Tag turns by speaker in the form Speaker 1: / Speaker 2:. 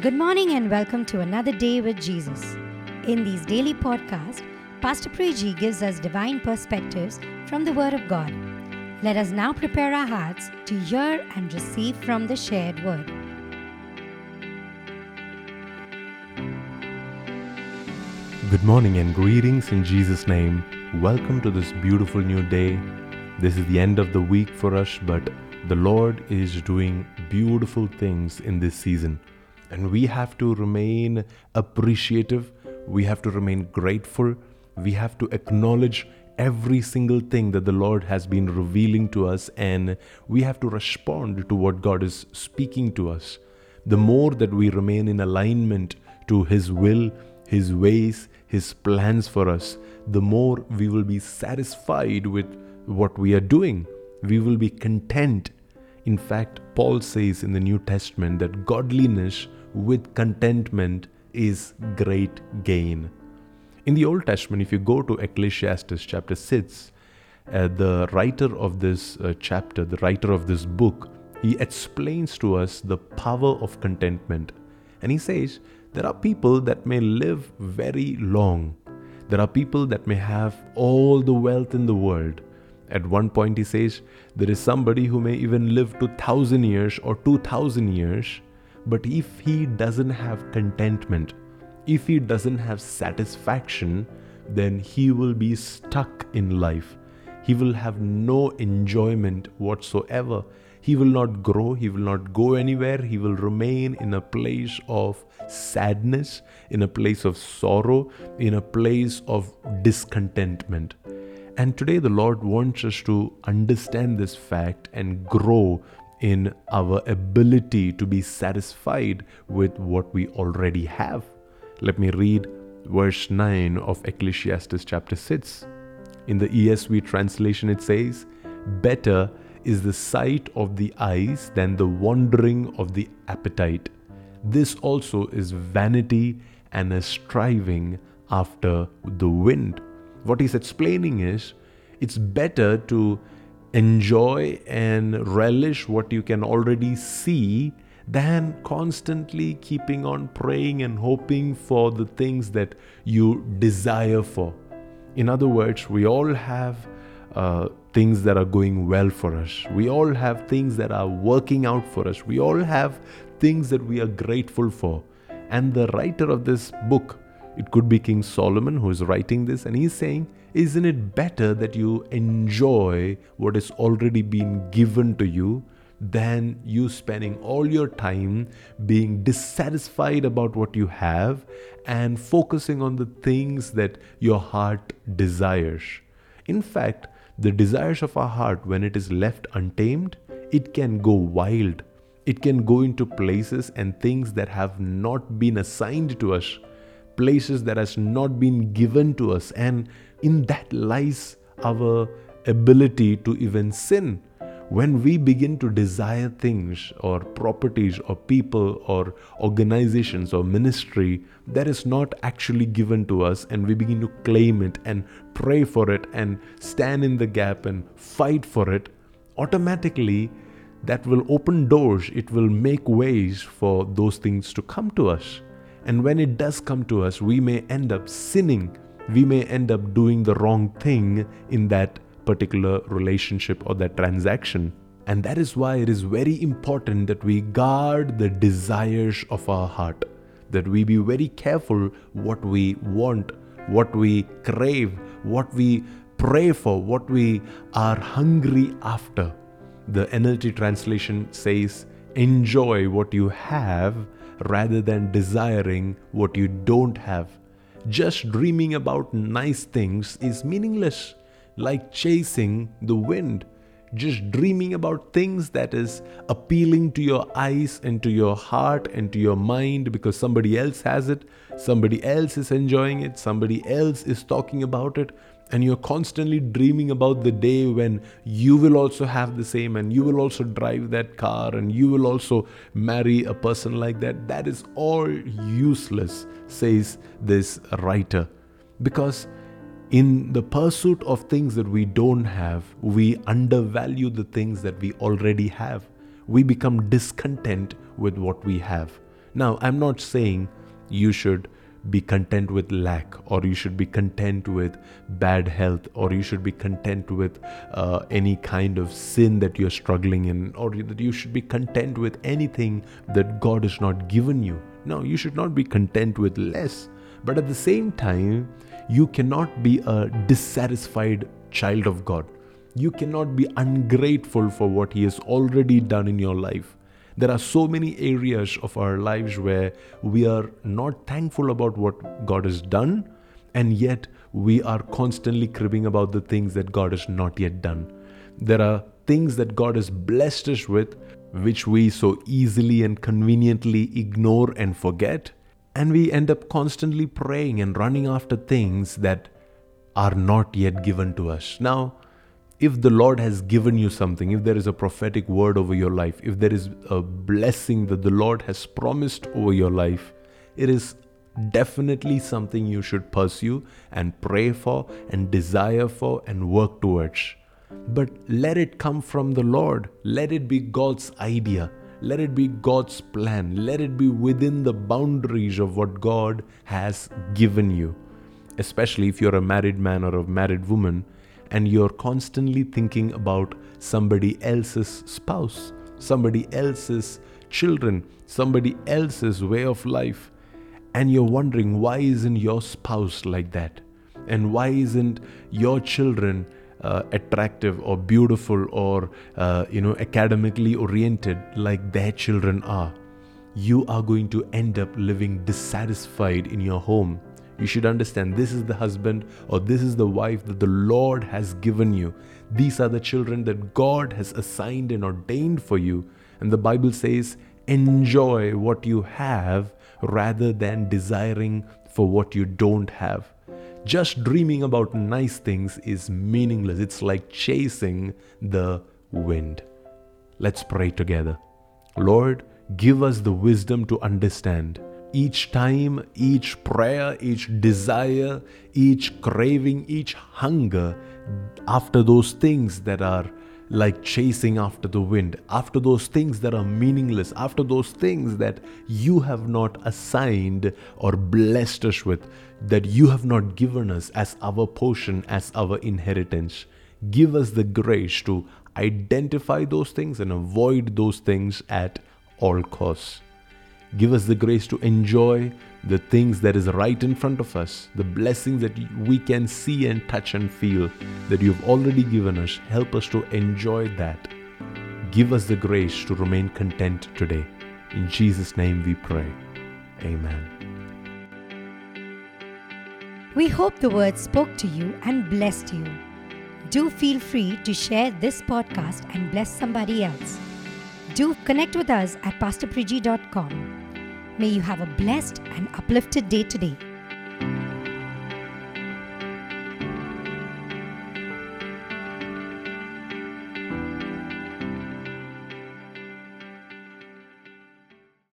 Speaker 1: Good morning and welcome to another day with Jesus. In these daily podcasts, Pastor Priji gives us divine perspectives from the Word of God. Let us now prepare our hearts to hear and receive from the shared Word.
Speaker 2: Good morning and greetings in Jesus' name. Welcome to this beautiful new day. This is the end of the week for us, but the Lord is doing beautiful things in this season. And we have to remain appreciative, we have to remain grateful, we have to acknowledge every single thing that the Lord has been revealing to us, and we have to respond to what God is speaking to us. The more that we remain in alignment to His will, His ways, His plans for us, the more we will be satisfied with what we are doing. We will be content. In fact, Paul says in the New Testament that godliness with contentment is great gain. In the Old Testament, if you go to Ecclesiastes chapter 6, uh, the writer of this uh, chapter, the writer of this book, he explains to us the power of contentment. And he says, there are people that may live very long. There are people that may have all the wealth in the world. At one point, he says, there is somebody who may even live to 1000 years or 2000 years, but if he doesn't have contentment, if he doesn't have satisfaction, then he will be stuck in life. He will have no enjoyment whatsoever. He will not grow, he will not go anywhere, he will remain in a place of sadness, in a place of sorrow, in a place of discontentment. And today, the Lord wants us to understand this fact and grow in our ability to be satisfied with what we already have. Let me read verse 9 of Ecclesiastes chapter 6. In the ESV translation, it says, Better is the sight of the eyes than the wandering of the appetite. This also is vanity and a striving after the wind. What he's explaining is it's better to enjoy and relish what you can already see than constantly keeping on praying and hoping for the things that you desire for. In other words, we all have uh, things that are going well for us. We all have things that are working out for us. We all have things that we are grateful for. And the writer of this book, it could be King Solomon who is writing this, and he's saying, Isn't it better that you enjoy what has already been given to you than you spending all your time being dissatisfied about what you have and focusing on the things that your heart desires? In fact, the desires of our heart, when it is left untamed, it can go wild. It can go into places and things that have not been assigned to us, places that has not been given to us, and in that lies our ability to even sin. When we begin to desire things or properties or people or organizations or ministry that is not actually given to us, and we begin to claim it and pray for it and stand in the gap and fight for it, automatically that will open doors, it will make ways for those things to come to us. And when it does come to us, we may end up sinning. We may end up doing the wrong thing in that particular relationship or that transaction. And that is why it is very important that we guard the desires of our heart, that we be very careful what we want, what we crave, what we pray for, what we are hungry after. The NLT translation says, Enjoy what you have rather than desiring what you don't have. Just dreaming about nice things is meaningless, like chasing the wind. Just dreaming about things that is appealing to your eyes and to your heart and to your mind because somebody else has it, somebody else is enjoying it, somebody else is talking about it and you're constantly dreaming about the day when you will also have the same and you will also drive that car and you will also marry a person like that, that is all useless, says this writer. Because in the pursuit of things that we don't have, we undervalue the things that we already have. We become discontent with what we have. Now, I'm not saying you should be content with lack, or you should be content with bad health, or you should be content with uh, any kind of sin that you're struggling in, or that you should be content with anything that God has not given you. No, you should not be content with less. But at the same time, you cannot be a dissatisfied child of God. You cannot be ungrateful for what He has already done in your life. There are so many areas of our lives where we are not thankful about what God has done, and yet we are constantly cribbing about the things that God has not yet done. There are things that God has blessed us with, which we so easily and conveniently ignore and forget, and we end up constantly praying and running after things that are not yet given to us. Now, if the Lord has given you something, if there is a prophetic word over your life, if there is a blessing that the Lord has promised over your life, it is definitely something you should pursue and pray for and desire for and work towards. But let it come from the Lord. Let it be God's idea. Let it be God's plan. Let it be within the boundaries of what God has given you. Especially if you're a married man or a married woman and you're constantly thinking about somebody else's spouse, somebody else's children, somebody else's way of life, and you're wondering why isn't your spouse like that? And why isn't your children uh, attractive or beautiful or uh, you know academically oriented like their children are? You are going to end up living dissatisfied in your home you should understand this is the husband or this is the wife that the Lord has given you. These are the children that God has assigned and ordained for you. And the Bible says, enjoy what you have rather than desiring for what you don't have. Just dreaming about nice things is meaningless. It's like chasing the wind. Let's pray together. Lord, give us the wisdom to understand each time, each prayer, each desire, each craving, each hunger after those things that are like chasing after the wind, after those things that are meaningless, after those things that you have not assigned or blessed us with, that you have not given us as our portion, as our inheritance. Give us the grace to identify those things and avoid those things at all costs. Give us the grace to enjoy the things that is right in front of us, the blessings that we can see and touch and feel that you've already given us. Help us to enjoy that. Give us the grace to remain content today. In Jesus' name we pray. Amen.
Speaker 1: We hope the word spoke to you and blessed you. Do feel free to share this podcast and bless somebody else. Do connect with us at pastorpriji.com. May you have a blessed and uplifted day today.